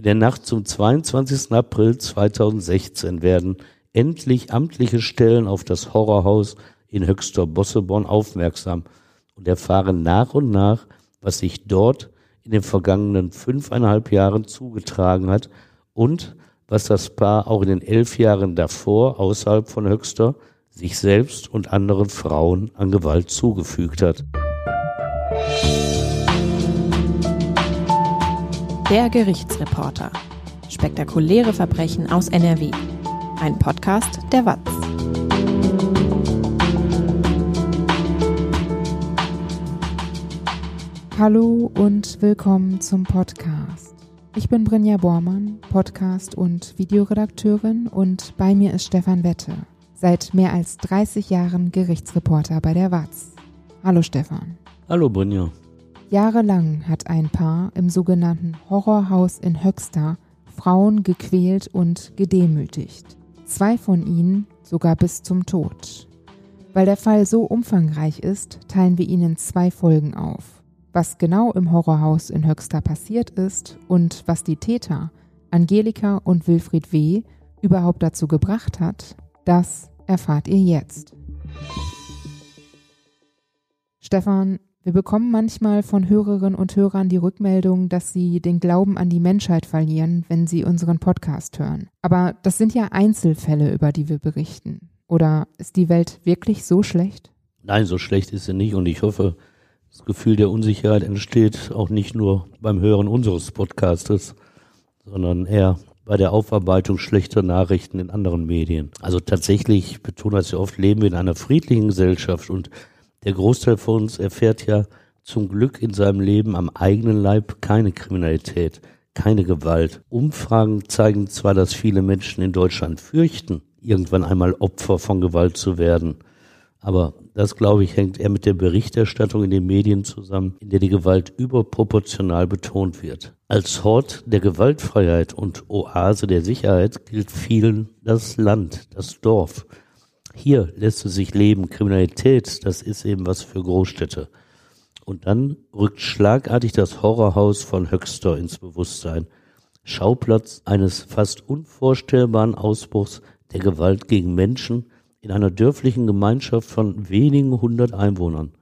In der Nacht zum 22. April 2016 werden endlich amtliche Stellen auf das Horrorhaus in Höxter Bosseborn aufmerksam und erfahren nach und nach, was sich dort in den vergangenen fünfeinhalb Jahren zugetragen hat und was das Paar auch in den elf Jahren davor außerhalb von Höxter sich selbst und anderen Frauen an Gewalt zugefügt hat. Der Gerichtsreporter. Spektakuläre Verbrechen aus NRW. Ein Podcast der WAZ. Hallo und willkommen zum Podcast. Ich bin Brinja Bormann, Podcast- und Videoredakteurin und bei mir ist Stefan Wette, seit mehr als 30 Jahren Gerichtsreporter bei der WAZ. Hallo Stefan. Hallo Brinja. Jahrelang hat ein Paar im sogenannten Horrorhaus in Höxter Frauen gequält und gedemütigt. Zwei von ihnen sogar bis zum Tod. Weil der Fall so umfangreich ist, teilen wir ihn in zwei Folgen auf. Was genau im Horrorhaus in Höxter passiert ist und was die Täter, Angelika und Wilfried W., überhaupt dazu gebracht hat, das erfahrt ihr jetzt. Stefan, wir bekommen manchmal von Hörerinnen und Hörern die Rückmeldung, dass sie den Glauben an die Menschheit verlieren, wenn sie unseren Podcast hören. Aber das sind ja Einzelfälle, über die wir berichten. Oder ist die Welt wirklich so schlecht? Nein, so schlecht ist sie nicht und ich hoffe, das Gefühl der Unsicherheit entsteht auch nicht nur beim Hören unseres Podcastes, sondern eher bei der Aufarbeitung schlechter Nachrichten in anderen Medien. Also tatsächlich, ich betone das ja oft, leben wir in einer friedlichen Gesellschaft und der Großteil von uns erfährt ja zum Glück in seinem Leben am eigenen Leib keine Kriminalität, keine Gewalt. Umfragen zeigen zwar, dass viele Menschen in Deutschland fürchten, irgendwann einmal Opfer von Gewalt zu werden. Aber das, glaube ich, hängt eher mit der Berichterstattung in den Medien zusammen, in der die Gewalt überproportional betont wird. Als Hort der Gewaltfreiheit und Oase der Sicherheit gilt vielen das Land, das Dorf. Hier lässt es sich leben. Kriminalität, das ist eben was für Großstädte. Und dann rückt schlagartig das Horrorhaus von Höxter ins Bewusstsein. Schauplatz eines fast unvorstellbaren Ausbruchs der Gewalt gegen Menschen, in einer dörflichen Gemeinschaft von wenigen hundert Einwohnern.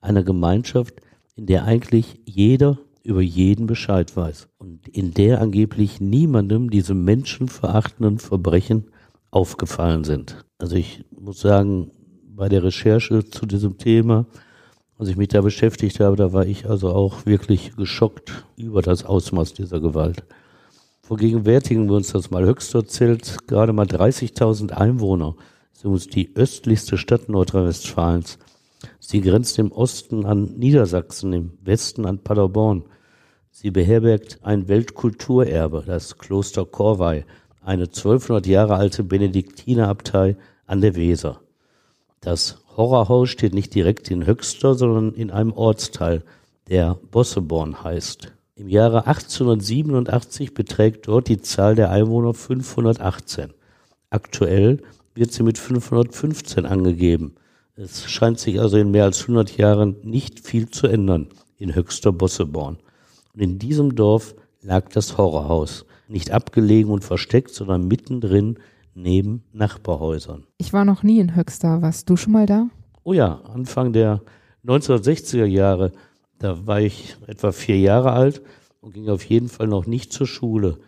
Einer Gemeinschaft, in der eigentlich jeder über jeden Bescheid weiß und in der angeblich niemandem diese menschenverachtenden Verbrechen aufgefallen sind. Also ich muss sagen, bei der Recherche zu diesem Thema, als ich mich da beschäftigt habe, da war ich also auch wirklich geschockt über das Ausmaß dieser Gewalt. Vergegenwärtigen wir uns das mal. Höchster zählt gerade mal 30.000 Einwohner so ist die östlichste Stadt Nordrhein-Westfalens. Sie grenzt im Osten an Niedersachsen, im Westen an Paderborn. Sie beherbergt ein Weltkulturerbe, das Kloster Korvey, eine 1200 Jahre alte Benediktinerabtei an der Weser. Das Horrorhaus steht nicht direkt in Höxter, sondern in einem Ortsteil, der Bosseborn heißt. Im Jahre 1887 beträgt dort die Zahl der Einwohner 518. Aktuell wird sie mit 515 angegeben. Es scheint sich also in mehr als 100 Jahren nicht viel zu ändern in Höchster Bosseborn. Und in diesem Dorf lag das Horrorhaus, nicht abgelegen und versteckt, sondern mittendrin neben Nachbarhäusern. Ich war noch nie in Höxter. Warst du schon mal da? Oh ja, Anfang der 1960er Jahre, da war ich etwa vier Jahre alt und ging auf jeden Fall noch nicht zur Schule.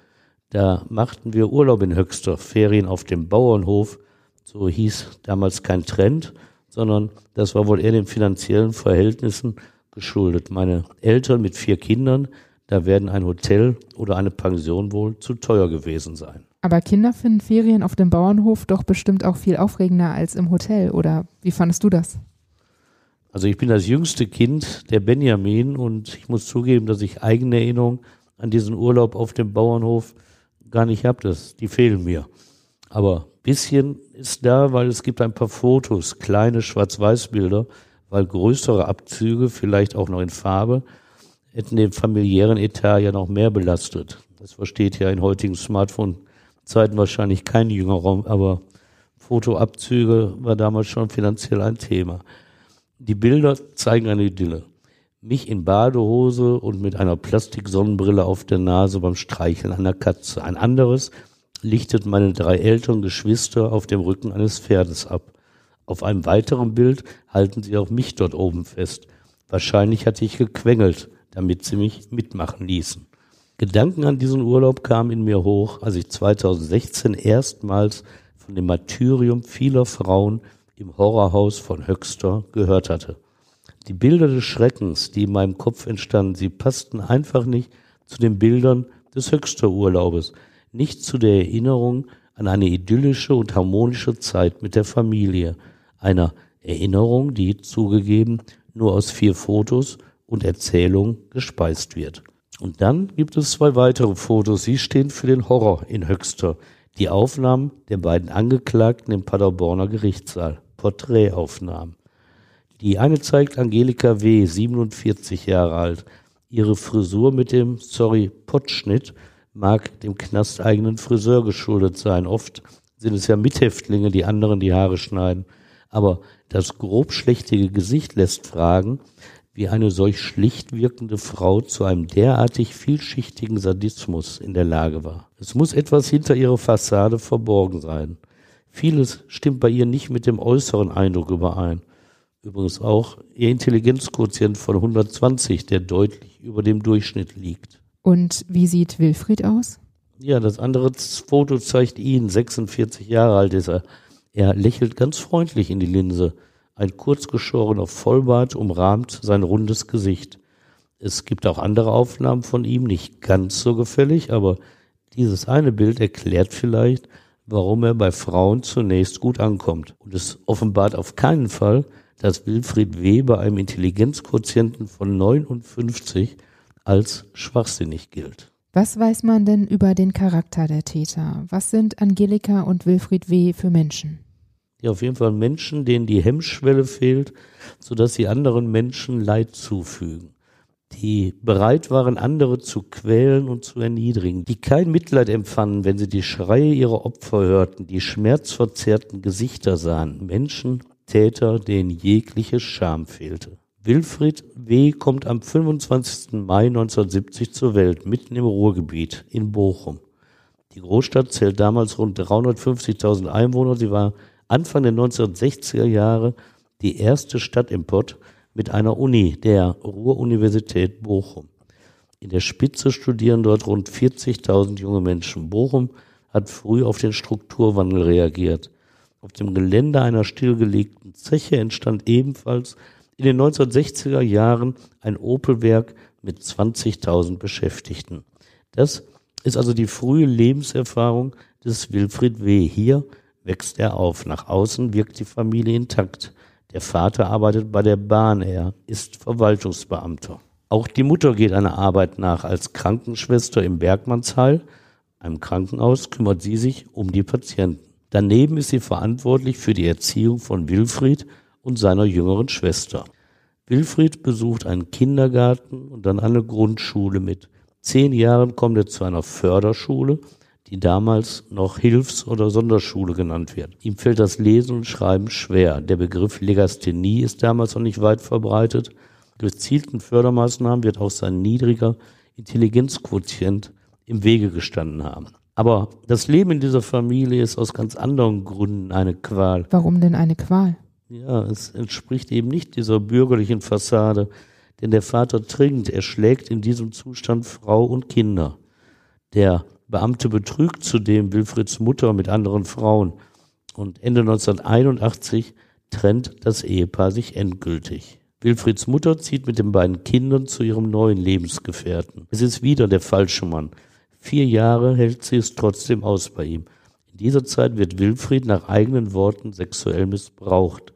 Da machten wir Urlaub in Höxter, Ferien auf dem Bauernhof so hieß damals kein Trend, sondern das war wohl eher den finanziellen Verhältnissen geschuldet. Meine Eltern mit vier Kindern, da werden ein Hotel oder eine Pension wohl zu teuer gewesen sein. Aber Kinder finden Ferien auf dem Bauernhof doch bestimmt auch viel aufregender als im Hotel, oder wie fandest du das? Also ich bin das jüngste Kind der Benjamin und ich muss zugeben, dass ich eigene Erinnerungen an diesen Urlaub auf dem Bauernhof gar nicht habe. die fehlen mir. Aber bisschen ist da, weil es gibt ein paar Fotos, kleine Schwarz-Weiß-Bilder, weil größere Abzüge, vielleicht auch noch in Farbe, hätten den familiären Etat ja noch mehr belastet. Das versteht ja in heutigen Smartphone-Zeiten wahrscheinlich kein jüngerer, aber Fotoabzüge war damals schon finanziell ein Thema. Die Bilder zeigen eine Idylle. mich in Badehose und mit einer Plastiksonnenbrille auf der Nase beim Streicheln einer Katze. Ein anderes lichtet meine drei älteren Geschwister auf dem Rücken eines Pferdes ab. Auf einem weiteren Bild halten sie auch mich dort oben fest. Wahrscheinlich hatte ich gequengelt, damit sie mich mitmachen ließen. Gedanken an diesen Urlaub kamen in mir hoch, als ich 2016 erstmals von dem Martyrium vieler Frauen im Horrorhaus von Höxter gehört hatte. Die Bilder des Schreckens, die in meinem Kopf entstanden, sie passten einfach nicht zu den Bildern des Höxter Urlaubes, nicht zu der Erinnerung an eine idyllische und harmonische Zeit mit der Familie, einer Erinnerung, die zugegeben nur aus vier Fotos und Erzählungen gespeist wird. Und dann gibt es zwei weitere Fotos. Sie stehen für den Horror in Höxter. Die Aufnahmen der beiden Angeklagten im Paderborner Gerichtssaal. Porträtaufnahmen. Die eine zeigt Angelika W., 47 Jahre alt. Ihre Frisur mit dem, sorry, Pottschnitt mag dem knasteigenen Friseur geschuldet sein. Oft sind es ja Mithäftlinge, die anderen die Haare schneiden. Aber das grobschlächtige Gesicht lässt fragen, wie eine solch schlicht wirkende Frau zu einem derartig vielschichtigen Sadismus in der Lage war. Es muss etwas hinter ihrer Fassade verborgen sein. Vieles stimmt bei ihr nicht mit dem äußeren Eindruck überein. Übrigens auch ihr Intelligenzquotient von 120, der deutlich über dem Durchschnitt liegt. Und wie sieht Wilfried aus? Ja, das andere Foto zeigt ihn, 46 Jahre alt ist er. Er lächelt ganz freundlich in die Linse. Ein kurzgeschorener Vollbart umrahmt sein rundes Gesicht. Es gibt auch andere Aufnahmen von ihm, nicht ganz so gefällig, aber dieses eine Bild erklärt vielleicht, warum er bei Frauen zunächst gut ankommt. Und es offenbart auf keinen Fall, dass Wilfried W. bei einem Intelligenzquotienten von 59 als schwachsinnig gilt. Was weiß man denn über den Charakter der Täter? Was sind Angelika und Wilfried W. für Menschen? Ja auf jeden Fall Menschen, denen die Hemmschwelle fehlt, sodass sie anderen Menschen Leid zufügen, die bereit waren, andere zu quälen und zu erniedrigen, die kein Mitleid empfanden, wenn sie die Schreie ihrer Opfer hörten, die schmerzverzerrten Gesichter sahen, Menschen, Täter, denen jegliche Scham fehlte. Wilfried W. kommt am 25. Mai 1970 zur Welt, mitten im Ruhrgebiet in Bochum. Die Großstadt zählt damals rund 350.000 Einwohner. Sie war Anfang der 1960er Jahre die erste Stadt im Pott mit einer Uni, der Ruhr-Universität Bochum. In der Spitze studieren dort rund 40.000 junge Menschen. Bochum hat früh auf den Strukturwandel reagiert. Auf dem Gelände einer stillgelegten Zeche entstand ebenfalls in den 1960er Jahren ein Opelwerk mit 20.000 Beschäftigten. Das ist also die frühe Lebenserfahrung des Wilfried W. hier wächst er auf. Nach außen wirkt die Familie intakt. Der Vater arbeitet bei der Bahn, er ist Verwaltungsbeamter. Auch die Mutter geht einer Arbeit nach. Als Krankenschwester im Bergmannsheil, einem Krankenhaus, kümmert sie sich um die Patienten. Daneben ist sie verantwortlich für die Erziehung von Wilfried und seiner jüngeren Schwester. Wilfried besucht einen Kindergarten und dann eine Grundschule mit. Zehn Jahren kommt er zu einer Förderschule die damals noch Hilfs- oder Sonderschule genannt wird. Ihm fällt das Lesen und Schreiben schwer. Der Begriff Legasthenie ist damals noch nicht weit verbreitet. Gezielten Fördermaßnahmen wird auch sein niedriger Intelligenzquotient im Wege gestanden haben. Aber das Leben in dieser Familie ist aus ganz anderen Gründen eine Qual. Warum denn eine Qual? Ja, es entspricht eben nicht dieser bürgerlichen Fassade, denn der Vater trinkt, er schlägt in diesem Zustand Frau und Kinder. Der Beamte betrügt zudem Wilfrieds Mutter mit anderen Frauen. Und Ende 1981 trennt das Ehepaar sich endgültig. Wilfrieds Mutter zieht mit den beiden Kindern zu ihrem neuen Lebensgefährten. Es ist wieder der falsche Mann. Vier Jahre hält sie es trotzdem aus bei ihm. In dieser Zeit wird Wilfried nach eigenen Worten sexuell missbraucht.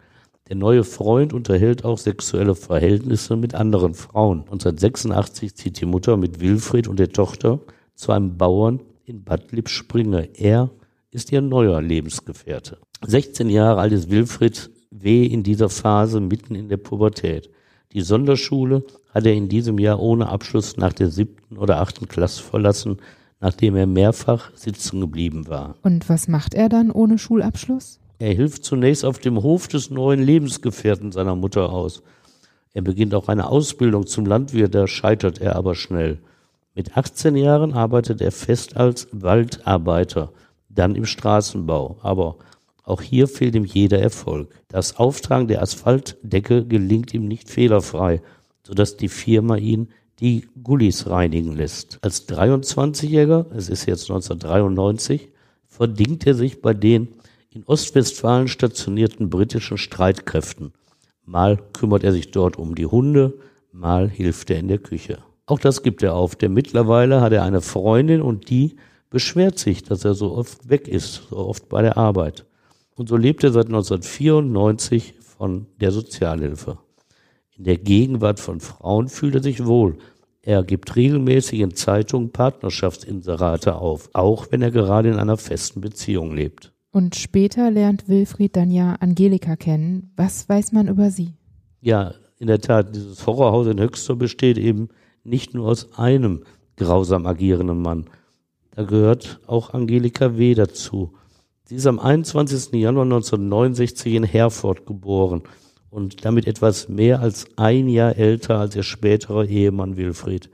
Der neue Freund unterhält auch sexuelle Verhältnisse mit anderen Frauen. 1986 zieht die Mutter mit Wilfried und der Tochter zu einem Bauern in Bad Lippspringe. Er ist ihr neuer Lebensgefährte. 16 Jahre alt ist Wilfried W. in dieser Phase mitten in der Pubertät. Die Sonderschule hat er in diesem Jahr ohne Abschluss nach der siebten oder achten Klasse verlassen, nachdem er mehrfach sitzen geblieben war. Und was macht er dann ohne Schulabschluss? Er hilft zunächst auf dem Hof des neuen Lebensgefährten seiner Mutter aus. Er beginnt auch eine Ausbildung zum Landwirt, da scheitert er aber schnell. Mit 18 Jahren arbeitet er fest als Waldarbeiter, dann im Straßenbau, aber auch hier fehlt ihm jeder Erfolg. Das Auftragen der Asphaltdecke gelingt ihm nicht fehlerfrei, sodass die Firma ihn die Gullis reinigen lässt. Als 23-Jähriger, es ist jetzt 1993, verdingt er sich bei den in Ostwestfalen stationierten britischen Streitkräften. Mal kümmert er sich dort um die Hunde, mal hilft er in der Küche. Auch das gibt er auf, denn mittlerweile hat er eine Freundin und die beschwert sich, dass er so oft weg ist, so oft bei der Arbeit. Und so lebt er seit 1994 von der Sozialhilfe. In der Gegenwart von Frauen fühlt er sich wohl. Er gibt regelmäßig in Zeitungen Partnerschaftsinserate auf, auch wenn er gerade in einer festen Beziehung lebt. Und später lernt Wilfried dann ja Angelika kennen. Was weiß man über sie? Ja, in der Tat, dieses Horrorhaus in Höxter besteht eben nicht nur aus einem grausam agierenden Mann. Da gehört auch Angelika W. dazu. Sie ist am 21. Januar 1969 in Herford geboren und damit etwas mehr als ein Jahr älter als ihr späterer Ehemann Wilfried.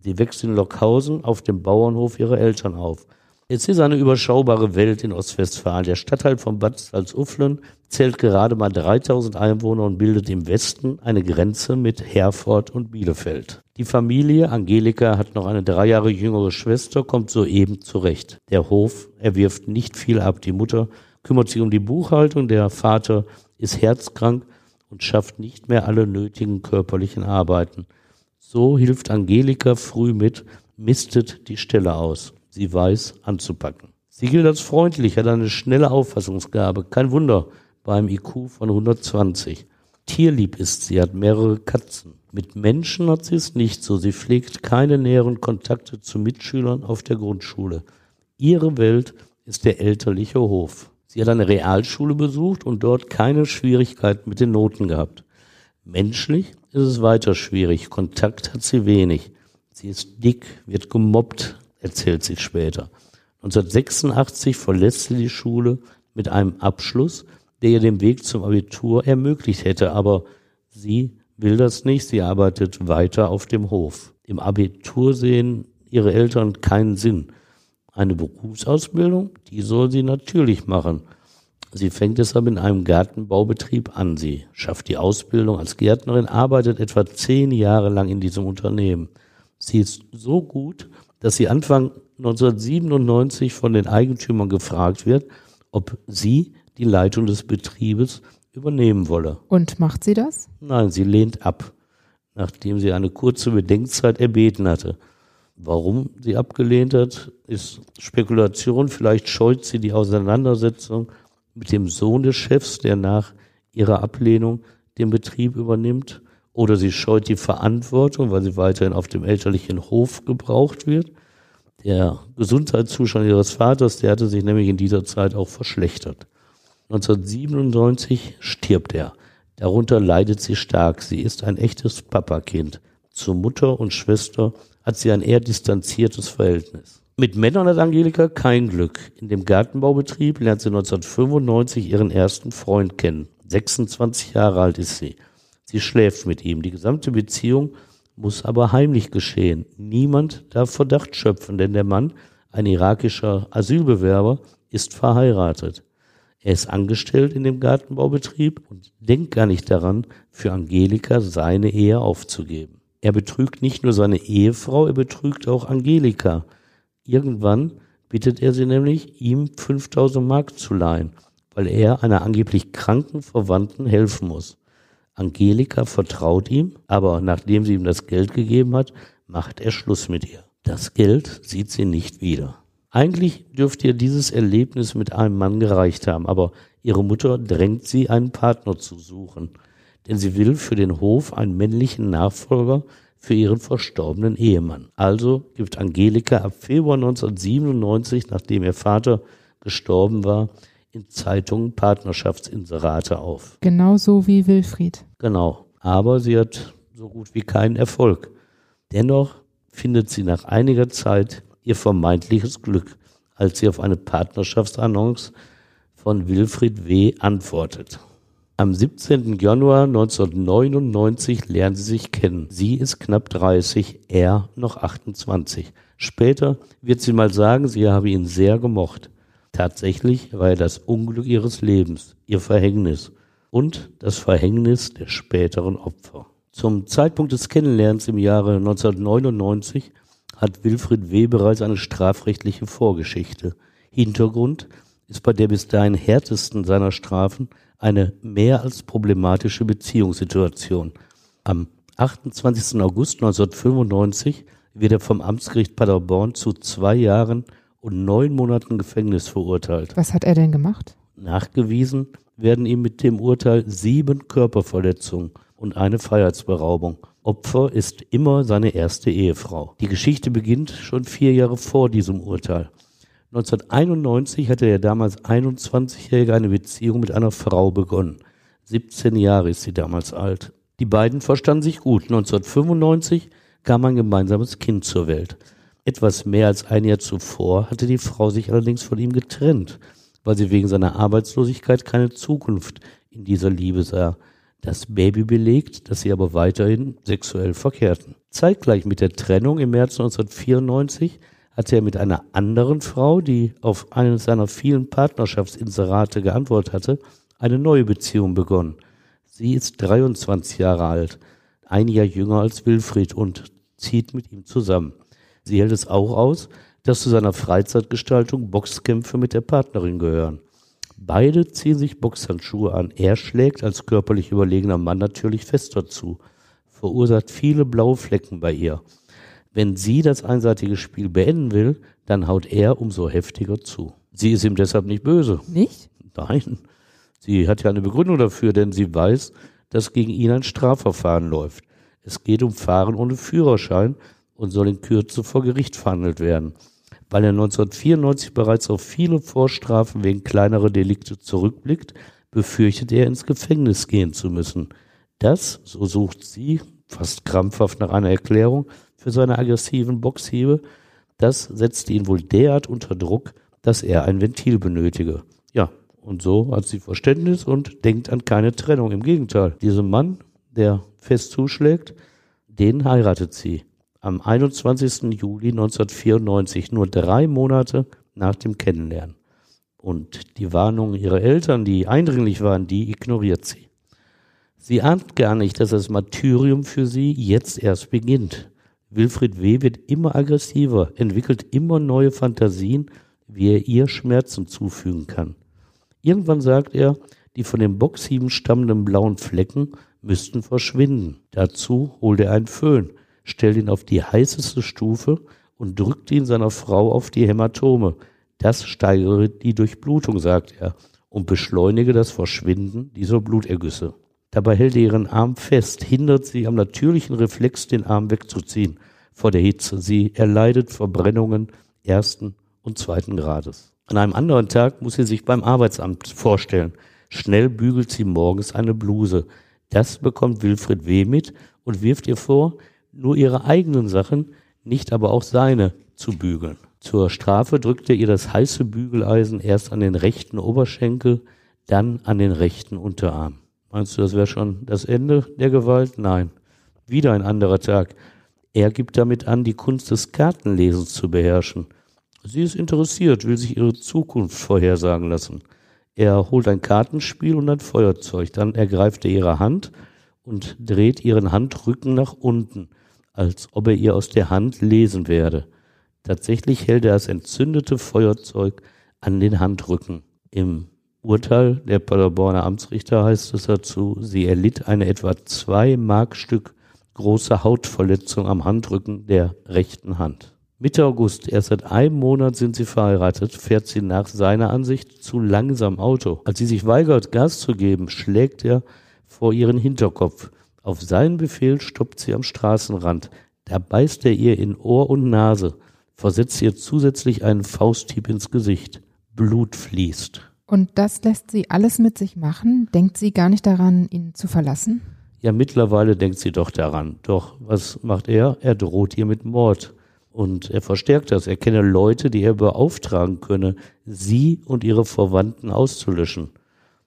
Sie wächst in Lockhausen auf dem Bauernhof ihrer Eltern auf. Es ist eine überschaubare Welt in Ostwestfalen. Der Stadtteil von Bad Salzuflen zählt gerade mal 3000 Einwohner und bildet im Westen eine Grenze mit Herford und Bielefeld. Die Familie Angelika hat noch eine drei Jahre jüngere Schwester, kommt soeben zurecht. Der Hof erwirft nicht viel ab. Die Mutter kümmert sich um die Buchhaltung, der Vater ist herzkrank und schafft nicht mehr alle nötigen körperlichen Arbeiten. So hilft Angelika früh mit, mistet die Stelle aus. Sie weiß anzupacken. Sie gilt als freundlich, hat eine schnelle Auffassungsgabe. Kein Wunder beim IQ von 120. Tierlieb ist sie, hat mehrere Katzen. Mit Menschen hat sie es nicht so. Sie pflegt keine näheren Kontakte zu Mitschülern auf der Grundschule. Ihre Welt ist der elterliche Hof. Sie hat eine Realschule besucht und dort keine Schwierigkeiten mit den Noten gehabt. Menschlich ist es weiter schwierig. Kontakt hat sie wenig. Sie ist dick, wird gemobbt, erzählt sie später. 1986 verlässt sie die Schule mit einem Abschluss, der ihr den Weg zum Abitur ermöglicht hätte, aber sie will das nicht. Sie arbeitet weiter auf dem Hof. Im Abitur sehen ihre Eltern keinen Sinn. Eine Berufsausbildung, die soll sie natürlich machen. Sie fängt deshalb in einem Gartenbaubetrieb an. Sie schafft die Ausbildung als Gärtnerin, arbeitet etwa zehn Jahre lang in diesem Unternehmen. Sie ist so gut, dass sie Anfang 1997 von den Eigentümern gefragt wird, ob sie die Leitung des Betriebes übernehmen wolle. Und macht sie das? Nein, sie lehnt ab, nachdem sie eine kurze Bedenkzeit erbeten hatte. Warum sie abgelehnt hat, ist Spekulation. Vielleicht scheut sie die Auseinandersetzung mit dem Sohn des Chefs, der nach ihrer Ablehnung den Betrieb übernimmt. Oder sie scheut die Verantwortung, weil sie weiterhin auf dem elterlichen Hof gebraucht wird. Der Gesundheitszustand ihres Vaters, der hatte sich nämlich in dieser Zeit auch verschlechtert. 1997 stirbt er. Darunter leidet sie stark. Sie ist ein echtes Papakind. Zu Mutter und Schwester hat sie ein eher distanziertes Verhältnis. Mit Männern hat Angelika kein Glück. In dem Gartenbaubetrieb lernt sie 1995 ihren ersten Freund kennen. 26 Jahre alt ist sie. Sie schläft mit ihm. Die gesamte Beziehung muss aber heimlich geschehen. Niemand darf Verdacht schöpfen, denn der Mann, ein irakischer Asylbewerber, ist verheiratet. Er ist angestellt in dem Gartenbaubetrieb und denkt gar nicht daran, für Angelika seine Ehe aufzugeben. Er betrügt nicht nur seine Ehefrau, er betrügt auch Angelika. Irgendwann bittet er sie nämlich, ihm 5000 Mark zu leihen, weil er einer angeblich kranken Verwandten helfen muss. Angelika vertraut ihm, aber nachdem sie ihm das Geld gegeben hat, macht er Schluss mit ihr. Das Geld sieht sie nicht wieder. Eigentlich dürfte ihr dieses Erlebnis mit einem Mann gereicht haben, aber ihre Mutter drängt sie, einen Partner zu suchen, denn sie will für den Hof einen männlichen Nachfolger für ihren verstorbenen Ehemann. Also gibt Angelika ab Februar 1997, nachdem ihr Vater gestorben war, in Zeitungen Partnerschaftsinserate auf. Genauso wie Wilfried. Genau. Aber sie hat so gut wie keinen Erfolg. Dennoch findet sie nach einiger Zeit ihr vermeintliches Glück, als sie auf eine Partnerschaftsannonce von Wilfried W. antwortet. Am 17. Januar 1999 lernen sie sich kennen. Sie ist knapp 30, er noch 28. Später wird sie mal sagen, sie habe ihn sehr gemocht. Tatsächlich war er das Unglück ihres Lebens, ihr Verhängnis und das Verhängnis der späteren Opfer. Zum Zeitpunkt des Kennenlernens im Jahre 1999 hat Wilfried W. bereits eine strafrechtliche Vorgeschichte. Hintergrund ist bei der bis dahin härtesten seiner Strafen eine mehr als problematische Beziehungssituation. Am 28. August 1995 wird er vom Amtsgericht Paderborn zu zwei Jahren und neun Monaten Gefängnis verurteilt. Was hat er denn gemacht? Nachgewiesen werden ihm mit dem Urteil sieben Körperverletzungen und eine Freiheitsberaubung. Opfer ist immer seine erste Ehefrau. Die Geschichte beginnt schon vier Jahre vor diesem Urteil. 1991 hatte der damals 21-Jährige eine Beziehung mit einer Frau begonnen. 17 Jahre ist sie damals alt. Die beiden verstanden sich gut. 1995 kam ein gemeinsames Kind zur Welt. Etwas mehr als ein Jahr zuvor hatte die Frau sich allerdings von ihm getrennt, weil sie wegen seiner Arbeitslosigkeit keine Zukunft in dieser Liebe sah. Das Baby belegt, dass sie aber weiterhin sexuell verkehrten. Zeitgleich mit der Trennung im März 1994 hatte er mit einer anderen Frau, die auf eines seiner vielen Partnerschaftsinserate geantwortet hatte, eine neue Beziehung begonnen. Sie ist 23 Jahre alt, ein Jahr jünger als Wilfried und zieht mit ihm zusammen. Sie hält es auch aus, dass zu seiner Freizeitgestaltung Boxkämpfe mit der Partnerin gehören. Beide ziehen sich Boxhandschuhe an. Er schlägt als körperlich überlegener Mann natürlich fester zu, verursacht viele blaue Flecken bei ihr. Wenn sie das einseitige Spiel beenden will, dann haut er umso heftiger zu. Sie ist ihm deshalb nicht böse. Nicht? Nein. Sie hat ja eine Begründung dafür, denn sie weiß, dass gegen ihn ein Strafverfahren läuft. Es geht um Fahren ohne Führerschein und soll in Kürze vor Gericht verhandelt werden. Weil er 1994 bereits auf viele Vorstrafen wegen kleinerer Delikte zurückblickt, befürchtet er, ins Gefängnis gehen zu müssen. Das, so sucht sie, fast krampfhaft nach einer Erklärung, für seine aggressiven Boxhiebe, das setzt ihn wohl derart unter Druck, dass er ein Ventil benötige. Ja, und so hat sie Verständnis und denkt an keine Trennung. Im Gegenteil, diesem Mann, der fest zuschlägt, den heiratet sie am 21. Juli 1994, nur drei Monate nach dem Kennenlernen. Und die Warnungen ihrer Eltern, die eindringlich waren, die ignoriert sie. Sie ahnt gar nicht, dass das Martyrium für sie jetzt erst beginnt. Wilfried W. wird immer aggressiver, entwickelt immer neue Fantasien, wie er ihr Schmerzen zufügen kann. Irgendwann sagt er, die von den Boxhieben stammenden blauen Flecken müssten verschwinden. Dazu holt er einen Föhn, stellt ihn auf die heißeste Stufe und drückt ihn seiner Frau auf die Hämatome. Das steigere die Durchblutung, sagt er, und beschleunige das Verschwinden dieser Blutergüsse. Dabei hält er ihren Arm fest, hindert sie am natürlichen Reflex, den Arm wegzuziehen vor der Hitze. Sie erleidet Verbrennungen ersten und zweiten Grades. An einem anderen Tag muss sie sich beim Arbeitsamt vorstellen. Schnell bügelt sie morgens eine Bluse. Das bekommt Wilfried W. mit und wirft ihr vor, nur ihre eigenen Sachen, nicht aber auch seine, zu bügeln. Zur Strafe drückt er ihr das heiße Bügeleisen erst an den rechten Oberschenkel, dann an den rechten Unterarm. Meinst du, das wäre schon das Ende der Gewalt? Nein. Wieder ein anderer Tag. Er gibt damit an, die Kunst des Kartenlesens zu beherrschen. Sie ist interessiert, will sich ihre Zukunft vorhersagen lassen. Er holt ein Kartenspiel und ein Feuerzeug. Dann ergreift er ihre Hand und dreht ihren Handrücken nach unten, als ob er ihr aus der Hand lesen werde. Tatsächlich hält er das entzündete Feuerzeug an den Handrücken. Im Urteil der Paderborner Amtsrichter heißt es dazu, sie erlitt eine etwa zwei Markstück große Hautverletzung am Handrücken der rechten Hand. Mitte August, erst seit einem Monat sind sie verheiratet, fährt sie nach seiner Ansicht zu langsam Auto. Als sie sich weigert, Gas zu geben, schlägt er vor ihren Hinterkopf. Auf seinen Befehl stoppt sie am Straßenrand. Da beißt er ihr in Ohr und Nase, versetzt ihr zusätzlich einen Fausthieb ins Gesicht. Blut fließt. Und das lässt sie alles mit sich machen? Denkt sie gar nicht daran, ihn zu verlassen? Ja, mittlerweile denkt sie doch daran. Doch was macht er? Er droht ihr mit Mord. Und er verstärkt das. Er kenne Leute, die er beauftragen könne, sie und ihre Verwandten auszulöschen.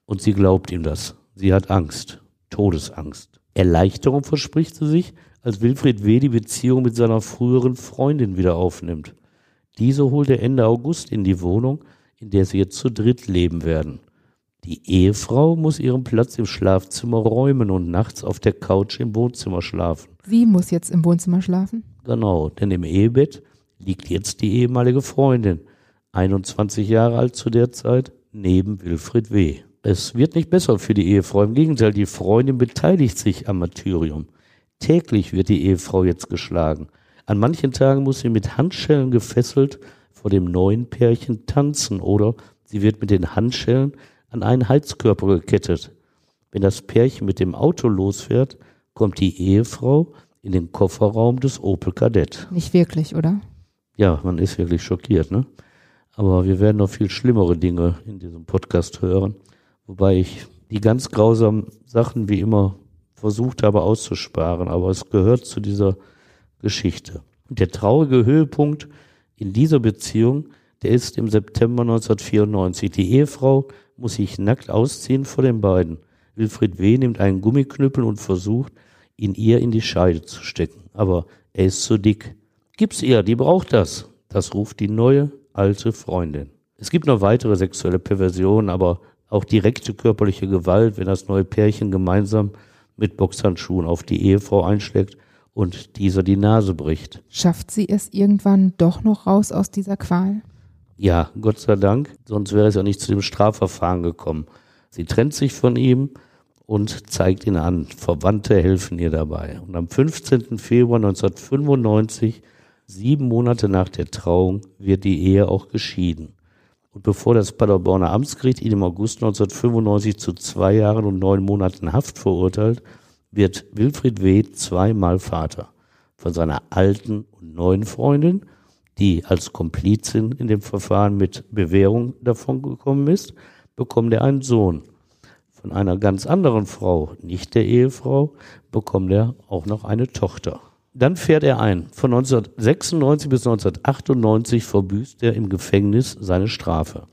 Und sie glaubt ihm das. Sie hat Angst, Todesangst. Erleichterung verspricht sie sich, als Wilfried W. die Beziehung mit seiner früheren Freundin wieder aufnimmt. Diese holt er Ende August in die Wohnung, in der sie jetzt zu dritt leben werden. Die Ehefrau muss ihren Platz im Schlafzimmer räumen und nachts auf der Couch im Wohnzimmer schlafen. Sie muss jetzt im Wohnzimmer schlafen? Genau, denn im Ehebett liegt jetzt die ehemalige Freundin, 21 Jahre alt zu der Zeit, neben Wilfried W. Es wird nicht besser für die Ehefrau. Im Gegenteil, die Freundin beteiligt sich am Martyrium. Täglich wird die Ehefrau jetzt geschlagen. An manchen Tagen muss sie mit Handschellen gefesselt vor dem neuen Pärchen tanzen oder sie wird mit den Handschellen an einen Heizkörper gekettet. Wenn das Pärchen mit dem Auto losfährt, kommt die Ehefrau in den Kofferraum des Opel Kadett. Nicht wirklich, oder? Ja, man ist wirklich schockiert, ne? Aber wir werden noch viel schlimmere Dinge in diesem Podcast hören, wobei ich die ganz grausamen Sachen wie immer versucht habe auszusparen, aber es gehört zu dieser Geschichte. Der traurige Höhepunkt in dieser Beziehung, der ist im September 1994. Die Ehefrau muss sich nackt ausziehen vor den beiden. Wilfried W. nimmt einen Gummiknüppel und versucht, ihn ihr in die Scheide zu stecken. Aber er ist zu dick. Gib's ihr, die braucht das. Das ruft die neue, alte Freundin. Es gibt noch weitere sexuelle Perversionen, aber auch direkte körperliche Gewalt, wenn das neue Pärchen gemeinsam mit Boxhandschuhen auf die Ehefrau einschlägt und dieser die Nase bricht. Schafft sie es irgendwann doch noch raus aus dieser Qual? Ja, Gott sei Dank, sonst wäre es ja nicht zu dem Strafverfahren gekommen. Sie trennt sich von ihm und zeigt ihn an. Verwandte helfen ihr dabei. Und am 15. Februar 1995, sieben Monate nach der Trauung, wird die Ehe auch geschieden. Und bevor das Paderborner Amtsgericht ihn im August 1995 zu zwei Jahren und neun Monaten Haft verurteilt, wird Wilfried W. zweimal Vater. Von seiner alten und neuen Freundin die als Komplizin in dem Verfahren mit Bewährung davongekommen ist, bekommt er einen Sohn. Von einer ganz anderen Frau, nicht der Ehefrau, bekommt er auch noch eine Tochter. Dann fährt er ein. Von 1996 bis 1998 verbüßt er im Gefängnis seine Strafe.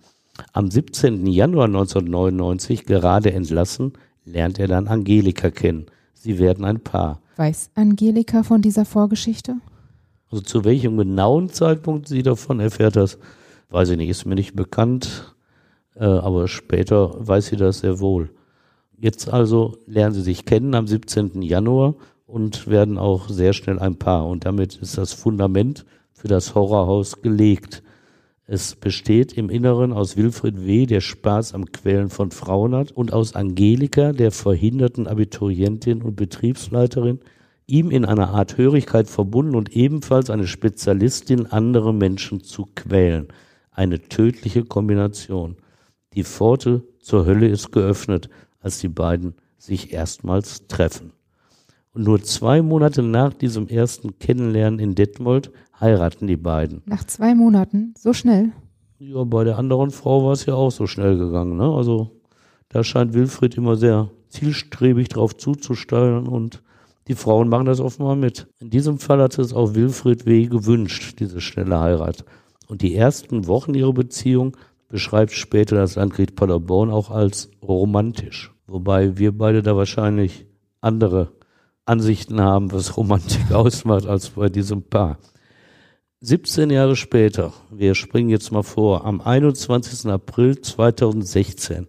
Am 17. Januar 1999, gerade entlassen, lernt er dann Angelika kennen. Sie werden ein Paar. Weiß Angelika von dieser Vorgeschichte? Also zu welchem genauen Zeitpunkt sie davon erfährt das, weiß ich nicht, ist mir nicht bekannt, äh, aber später weiß sie das sehr wohl. Jetzt also lernen sie sich kennen am 17. Januar und werden auch sehr schnell ein Paar. Und damit ist das Fundament für das Horrorhaus gelegt. Es besteht im Inneren aus Wilfried W., der Spaß am Quälen von Frauen hat, und aus Angelika, der verhinderten Abiturientin und Betriebsleiterin, ihm in einer Art Hörigkeit verbunden und ebenfalls eine Spezialistin, andere Menschen zu quälen. Eine tödliche Kombination. Die Pforte zur Hölle ist geöffnet, als die beiden sich erstmals treffen. Und nur zwei Monate nach diesem ersten Kennenlernen in Detmold heiraten die beiden. Nach zwei Monaten? So schnell? Ja, bei der anderen Frau war es ja auch so schnell gegangen. Ne? Also da scheint Wilfried immer sehr zielstrebig drauf zuzusteuern und die Frauen machen das offenbar mit. In diesem Fall hat es auch Wilfried W. gewünscht, diese schnelle Heirat. Und die ersten Wochen ihrer Beziehung beschreibt später das Landgericht Paderborn auch als romantisch. Wobei wir beide da wahrscheinlich andere Ansichten haben, was Romantik ausmacht, als bei diesem Paar. 17 Jahre später, wir springen jetzt mal vor, am 21. April 2016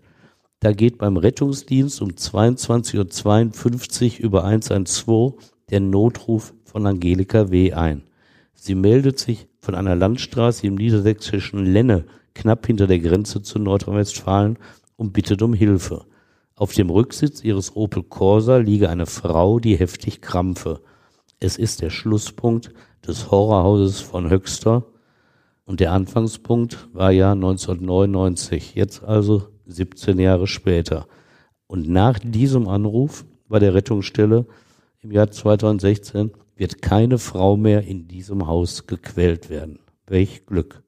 da geht beim Rettungsdienst um 22.52 Uhr über 112 der Notruf von Angelika W. ein. Sie meldet sich von einer Landstraße im niedersächsischen Lenne, knapp hinter der Grenze zu Nordrhein-Westfalen, und bittet um Hilfe. Auf dem Rücksitz ihres Opel Corsa liege eine Frau, die heftig krampfe. Es ist der Schlusspunkt des Horrorhauses von Höxter und der Anfangspunkt war ja 1999. Jetzt also 17 Jahre später. Und nach diesem Anruf bei der Rettungsstelle im Jahr 2016 wird keine Frau mehr in diesem Haus gequält werden. Welch Glück.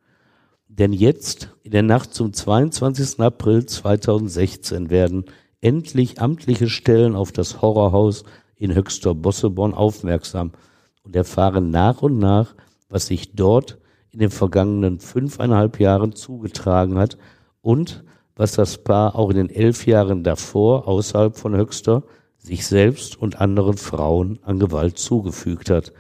Denn jetzt, in der Nacht zum 22. April 2016, werden endlich amtliche Stellen auf das Horrorhaus in Höchster Bossebonn aufmerksam und erfahren nach und nach, was sich dort in den vergangenen fünfeinhalb Jahren zugetragen hat und was das Paar auch in den elf Jahren davor außerhalb von Höxter sich selbst und anderen Frauen an Gewalt zugefügt hat.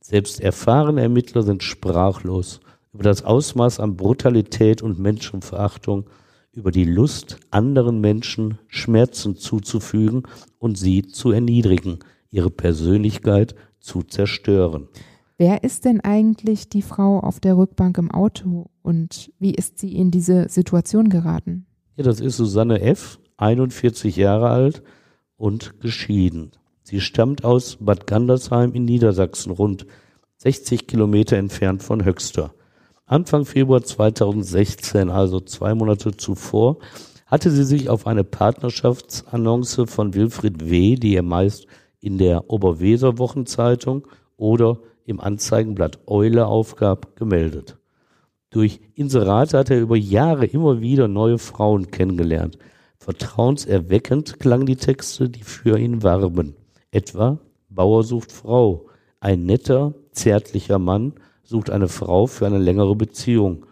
Selbst erfahrene Ermittler sind sprachlos über das Ausmaß an Brutalität und Menschenverachtung, über die Lust, anderen Menschen Schmerzen zuzufügen und sie zu erniedrigen, ihre Persönlichkeit zu zerstören. Wer ist denn eigentlich die Frau auf der Rückbank im Auto und wie ist sie in diese Situation geraten? Ja, das ist Susanne F., 41 Jahre alt und geschieden. Sie stammt aus Bad Gandersheim in Niedersachsen, rund 60 Kilometer entfernt von Höxter. Anfang Februar 2016, also zwei Monate zuvor, hatte sie sich auf eine Partnerschaftsannonce von Wilfried W., die er meist in der Oberweser Wochenzeitung oder im Anzeigenblatt Eule aufgab, gemeldet. Durch Inserate hat er über Jahre immer wieder neue Frauen kennengelernt. Vertrauenserweckend klangen die Texte, die für ihn warben. Etwa Bauer sucht Frau, ein netter, zärtlicher Mann sucht eine Frau für eine längere Beziehung.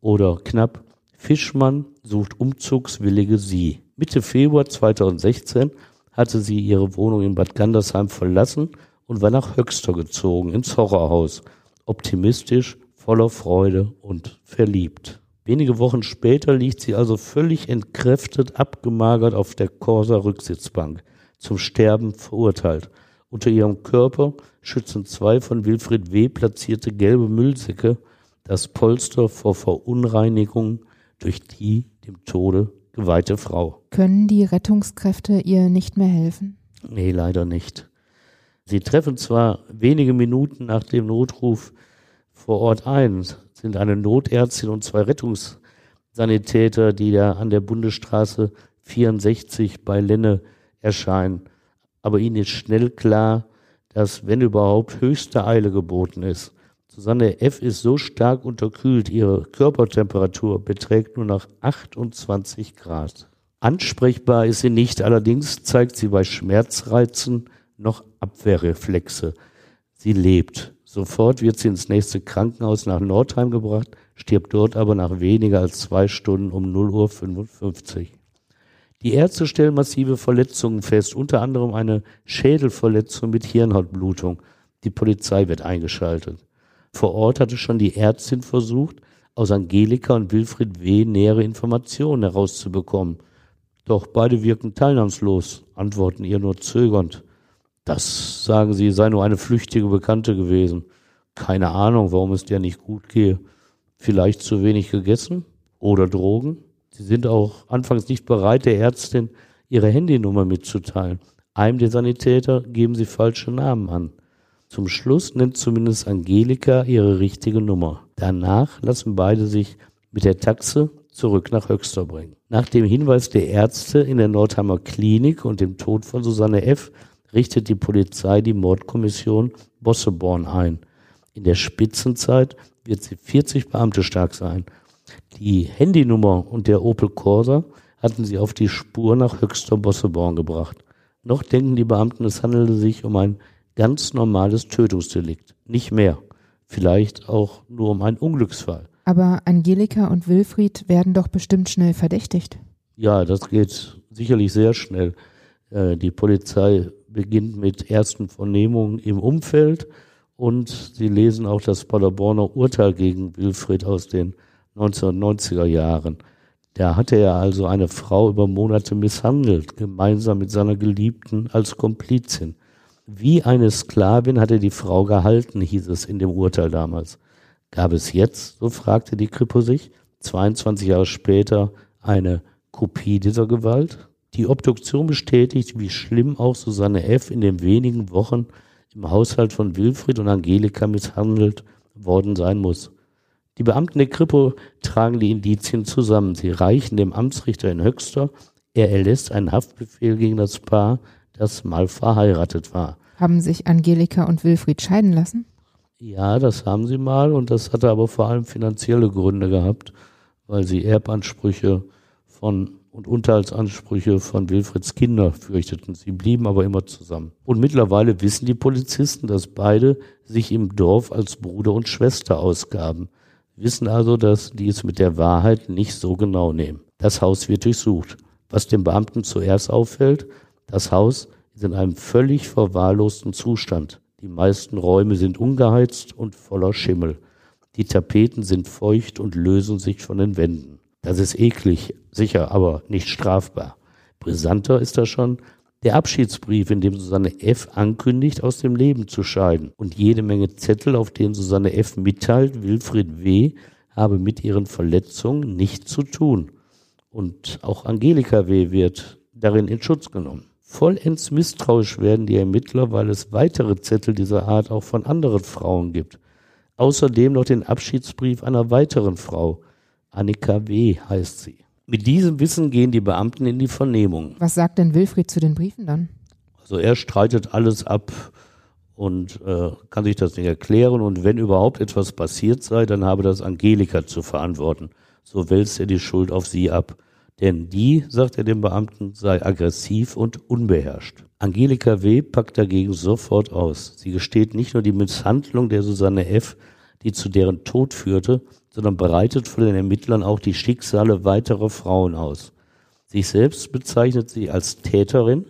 Oder knapp Fischmann sucht umzugswillige Sie. Mitte Februar 2016 hatte sie ihre Wohnung in Bad Gandersheim verlassen und war nach Höxter gezogen, ins Horrorhaus. Optimistisch, voller Freude und verliebt. Wenige Wochen später liegt sie also völlig entkräftet, abgemagert auf der Corsa-Rücksitzbank, zum Sterben verurteilt. Unter ihrem Körper schützen zwei von Wilfried W. platzierte gelbe Müllsäcke das Polster vor Verunreinigung durch die dem Tode geweihte Frau. Können die Rettungskräfte ihr nicht mehr helfen? Nee, leider nicht. Sie treffen zwar wenige Minuten nach dem Notruf vor Ort ein, sind eine Notärztin und zwei Rettungssanitäter, die da an der Bundesstraße 64 bei Lenne erscheinen. Aber ihnen ist schnell klar, dass, wenn überhaupt, höchste Eile geboten ist. Susanne F. ist so stark unterkühlt, ihre Körpertemperatur beträgt nur noch 28 Grad. Ansprechbar ist sie nicht, allerdings zeigt sie bei Schmerzreizen noch Abwehrreflexe. Sie lebt. Sofort wird sie ins nächste Krankenhaus nach Nordheim gebracht, stirbt dort aber nach weniger als zwei Stunden um 0.55 Uhr. Die Ärzte stellen massive Verletzungen fest, unter anderem eine Schädelverletzung mit Hirnhautblutung. Die Polizei wird eingeschaltet. Vor Ort hatte schon die Ärztin versucht, aus Angelika und Wilfried W. nähere Informationen herauszubekommen. Doch beide wirken teilnahmslos, antworten ihr nur zögernd. Das, sagen sie, sei nur eine flüchtige Bekannte gewesen. Keine Ahnung, warum es dir nicht gut gehe. Vielleicht zu wenig gegessen oder Drogen. Sie sind auch anfangs nicht bereit, der Ärztin ihre Handynummer mitzuteilen. Einem der Sanitäter geben sie falsche Namen an. Zum Schluss nennt zumindest Angelika ihre richtige Nummer. Danach lassen beide sich mit der Taxe zurück nach Höxter bringen. Nach dem Hinweis der Ärzte in der Nordheimer Klinik und dem Tod von Susanne F richtet die Polizei die Mordkommission Bosseborn ein. In der Spitzenzeit wird sie 40 Beamte stark sein. Die Handynummer und der Opel Corsa hatten sie auf die Spur nach Höchster Bosseborn gebracht. Noch denken die Beamten, es handelte sich um ein ganz normales Tötungsdelikt. Nicht mehr. Vielleicht auch nur um einen Unglücksfall. Aber Angelika und Wilfried werden doch bestimmt schnell verdächtigt. Ja, das geht sicherlich sehr schnell. Äh, die Polizei beginnt mit ersten Vernehmungen im Umfeld und sie lesen auch das Paderborner Urteil gegen Wilfried aus den 1990er Jahren. Da hatte er also eine Frau über Monate misshandelt, gemeinsam mit seiner Geliebten als Komplizin. Wie eine Sklavin hat er die Frau gehalten, hieß es in dem Urteil damals. Gab es jetzt, so fragte die Kripo sich, 22 Jahre später eine Kopie dieser Gewalt? Die Obduktion bestätigt, wie schlimm auch Susanne F. in den wenigen Wochen im Haushalt von Wilfried und Angelika misshandelt worden sein muss. Die Beamten der Kripo tragen die Indizien zusammen. Sie reichen dem Amtsrichter in Höxter. Er erlässt einen Haftbefehl gegen das Paar, das mal verheiratet war. Haben sich Angelika und Wilfried scheiden lassen? Ja, das haben sie mal und das hatte aber vor allem finanzielle Gründe gehabt, weil sie Erbansprüche von und Unterhaltsansprüche von Wilfrieds Kinder fürchteten. Sie blieben aber immer zusammen. Und mittlerweile wissen die Polizisten, dass beide sich im Dorf als Bruder und Schwester ausgaben. Wissen also, dass die es mit der Wahrheit nicht so genau nehmen. Das Haus wird durchsucht. Was dem Beamten zuerst auffällt, das Haus ist in einem völlig verwahrlosten Zustand. Die meisten Räume sind ungeheizt und voller Schimmel. Die Tapeten sind feucht und lösen sich von den Wänden. Das ist eklig, sicher, aber nicht strafbar. Brisanter ist das schon der Abschiedsbrief, in dem Susanne F. ankündigt, aus dem Leben zu scheiden. Und jede Menge Zettel, auf denen Susanne F. mitteilt, Wilfried W. habe mit ihren Verletzungen nichts zu tun. Und auch Angelika W. wird darin in Schutz genommen. Vollends misstrauisch werden die Ermittler, weil es weitere Zettel dieser Art auch von anderen Frauen gibt. Außerdem noch den Abschiedsbrief einer weiteren Frau. Annika W. heißt sie. Mit diesem Wissen gehen die Beamten in die Vernehmung. Was sagt denn Wilfried zu den Briefen dann? Also er streitet alles ab und äh, kann sich das nicht erklären. Und wenn überhaupt etwas passiert sei, dann habe das Angelika zu verantworten. So wälzt er die Schuld auf sie ab. Denn die, sagt er dem Beamten, sei aggressiv und unbeherrscht. Angelika W. packt dagegen sofort aus. Sie gesteht nicht nur die Misshandlung der Susanne F., die zu deren Tod führte, sondern bereitet für den Ermittlern auch die Schicksale weiterer Frauen aus. Sich selbst bezeichnet sie als Täterin,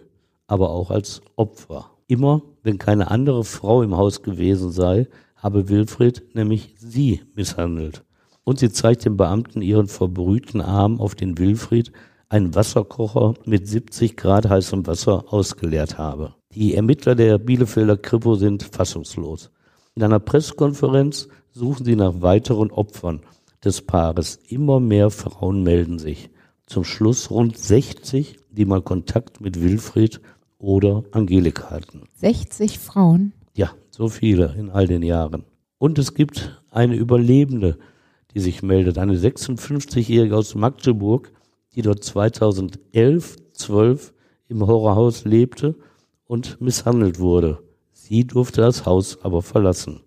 aber auch als Opfer. Immer, wenn keine andere Frau im Haus gewesen sei, habe Wilfried nämlich sie misshandelt. Und sie zeigt dem Beamten ihren verbrühten Arm, auf den Wilfried einen Wasserkocher mit 70 Grad heißem Wasser ausgeleert habe. Die Ermittler der Bielefelder Kripo sind fassungslos. In einer Pressekonferenz suchen sie nach weiteren Opfern des Paares. Immer mehr Frauen melden sich. Zum Schluss rund 60, die mal Kontakt mit Wilfried oder Angelika hatten. 60 Frauen? Ja, so viele in all den Jahren. Und es gibt eine Überlebende, die sich meldet, eine 56-Jährige aus Magdeburg, die dort 2011, 12 im Horrorhaus lebte und misshandelt wurde. Sie durfte das Haus aber verlassen.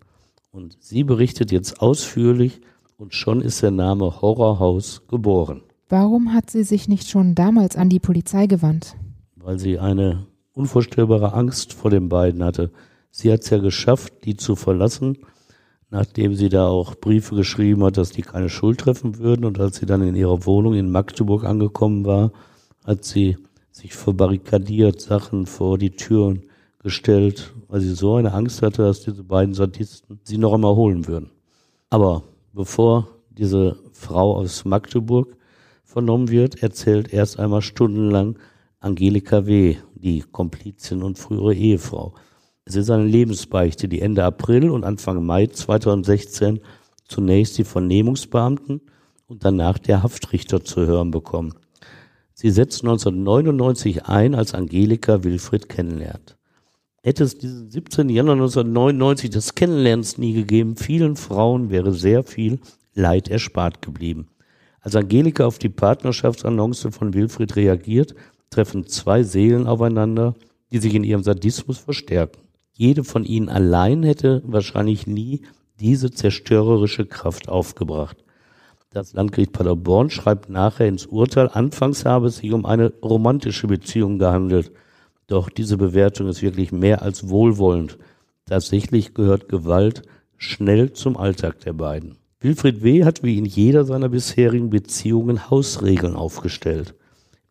Und sie berichtet jetzt ausführlich und schon ist der Name Horrorhaus geboren. Warum hat sie sich nicht schon damals an die Polizei gewandt? Weil sie eine unvorstellbare Angst vor den beiden hatte. Sie hat es ja geschafft, die zu verlassen, nachdem sie da auch Briefe geschrieben hat, dass die keine Schuld treffen würden. Und als sie dann in ihrer Wohnung in Magdeburg angekommen war, hat sie sich verbarrikadiert, Sachen vor die Türen gestellt, weil sie so eine Angst hatte, dass diese beiden Sadisten sie noch einmal holen würden. Aber bevor diese Frau aus Magdeburg vernommen wird, erzählt erst einmal stundenlang Angelika W., die Komplizin und frühere Ehefrau. Es ist eine Lebensbeichte, die Ende April und Anfang Mai 2016 zunächst die Vernehmungsbeamten und danach der Haftrichter zu hören bekommen. Sie setzt 1999 ein, als Angelika Wilfried kennenlernt. Hätte es diesen 17. Januar 1999 des Kennenlernens nie gegeben, vielen Frauen wäre sehr viel Leid erspart geblieben. Als Angelika auf die Partnerschaftsannonce von Wilfried reagiert, treffen zwei Seelen aufeinander, die sich in ihrem Sadismus verstärken. Jede von ihnen allein hätte wahrscheinlich nie diese zerstörerische Kraft aufgebracht. Das Landgericht Paderborn schreibt nachher ins Urteil, anfangs habe es sich um eine romantische Beziehung gehandelt – doch diese Bewertung ist wirklich mehr als wohlwollend. Tatsächlich gehört Gewalt schnell zum Alltag der beiden. Wilfried W. hat wie in jeder seiner bisherigen Beziehungen Hausregeln aufgestellt.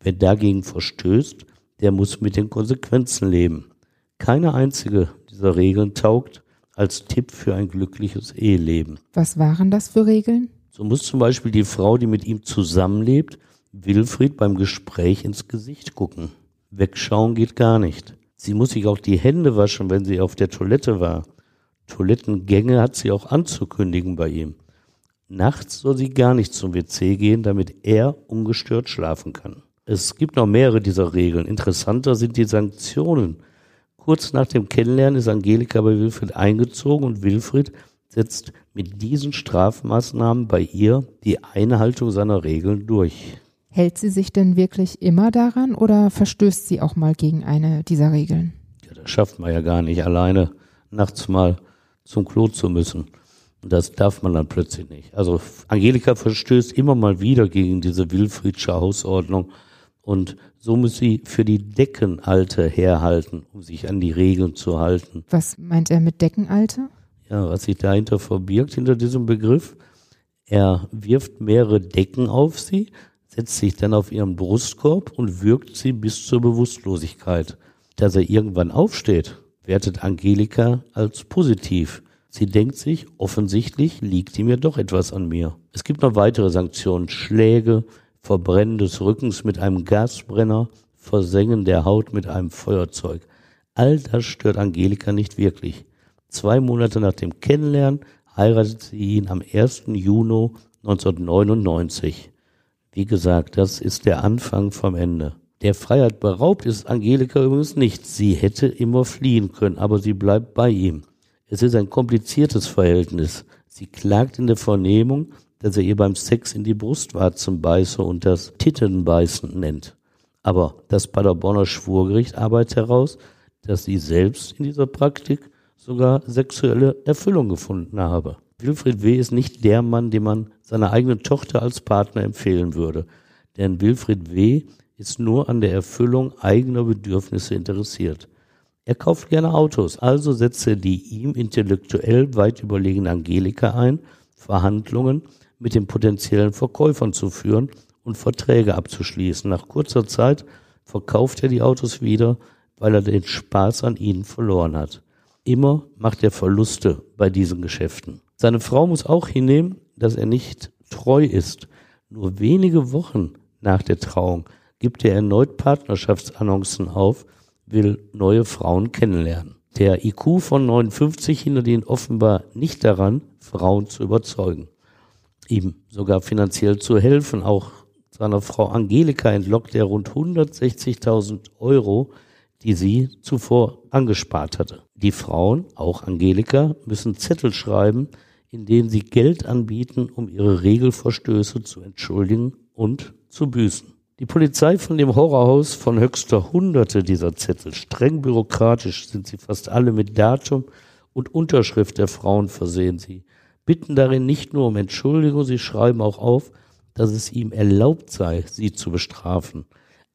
Wer dagegen verstößt, der muss mit den Konsequenzen leben. Keine einzige dieser Regeln taugt als Tipp für ein glückliches Eheleben. Was waren das für Regeln? So muss zum Beispiel die Frau, die mit ihm zusammenlebt, Wilfried beim Gespräch ins Gesicht gucken. Wegschauen geht gar nicht. Sie muss sich auch die Hände waschen, wenn sie auf der Toilette war. Toilettengänge hat sie auch anzukündigen bei ihm. Nachts soll sie gar nicht zum WC gehen, damit er ungestört schlafen kann. Es gibt noch mehrere dieser Regeln. Interessanter sind die Sanktionen. Kurz nach dem Kennenlernen ist Angelika bei Wilfried eingezogen und Wilfried setzt mit diesen Strafmaßnahmen bei ihr die Einhaltung seiner Regeln durch. Hält sie sich denn wirklich immer daran oder verstößt sie auch mal gegen eine dieser Regeln? Ja, das schafft man ja gar nicht, alleine nachts mal zum Klo zu müssen. Und das darf man dann plötzlich nicht. Also Angelika verstößt immer mal wieder gegen diese Wilfriedsche Hausordnung und so muss sie für die Deckenalte herhalten, um sich an die Regeln zu halten. Was meint er mit Deckenalte? Ja, was sich dahinter verbirgt, hinter diesem Begriff. Er wirft mehrere Decken auf sie, setzt sich dann auf ihren Brustkorb und wirkt sie bis zur Bewusstlosigkeit. Dass er irgendwann aufsteht, wertet Angelika als positiv. Sie denkt sich, offensichtlich liegt ihm ja doch etwas an mir. Es gibt noch weitere Sanktionen, Schläge, Verbrennen des Rückens mit einem Gasbrenner, Versengen der Haut mit einem Feuerzeug. All das stört Angelika nicht wirklich. Zwei Monate nach dem Kennenlernen heiratet sie ihn am 1. Juni 1999. Wie gesagt, das ist der Anfang vom Ende. Der Freiheit beraubt ist Angelika übrigens nicht. Sie hätte immer fliehen können, aber sie bleibt bei ihm. Es ist ein kompliziertes Verhältnis. Sie klagt in der Vernehmung, dass er ihr beim Sex in die Brustwarzen beiße und das Tittenbeißen nennt. Aber das Paderborner Schwurgericht arbeitet heraus, dass sie selbst in dieser Praktik sogar sexuelle Erfüllung gefunden habe. Wilfried W. ist nicht der Mann, den man seiner eigenen Tochter als Partner empfehlen würde. Denn Wilfried W. ist nur an der Erfüllung eigener Bedürfnisse interessiert. Er kauft gerne Autos, also setzt er die ihm intellektuell weit überlegene Angelika ein, Verhandlungen mit den potenziellen Verkäufern zu führen und Verträge abzuschließen. Nach kurzer Zeit verkauft er die Autos wieder, weil er den Spaß an ihnen verloren hat. Immer macht er Verluste bei diesen Geschäften. Seine Frau muss auch hinnehmen, dass er nicht treu ist. Nur wenige Wochen nach der Trauung gibt er erneut Partnerschaftsannoncen auf, will neue Frauen kennenlernen. Der IQ von 59 hindert ihn offenbar nicht daran, Frauen zu überzeugen. Ihm sogar finanziell zu helfen. Auch seiner Frau Angelika entlockt er rund 160.000 Euro, die sie zuvor angespart hatte. Die Frauen, auch Angelika, müssen Zettel schreiben, in denen sie Geld anbieten, um ihre Regelverstöße zu entschuldigen und zu büßen. Die Polizei von dem Horrorhaus von Höxter hunderte dieser Zettel. Streng bürokratisch sind sie fast alle mit Datum und Unterschrift der Frauen versehen. Sie bitten darin nicht nur um Entschuldigung, sie schreiben auch auf, dass es ihm erlaubt sei, sie zu bestrafen.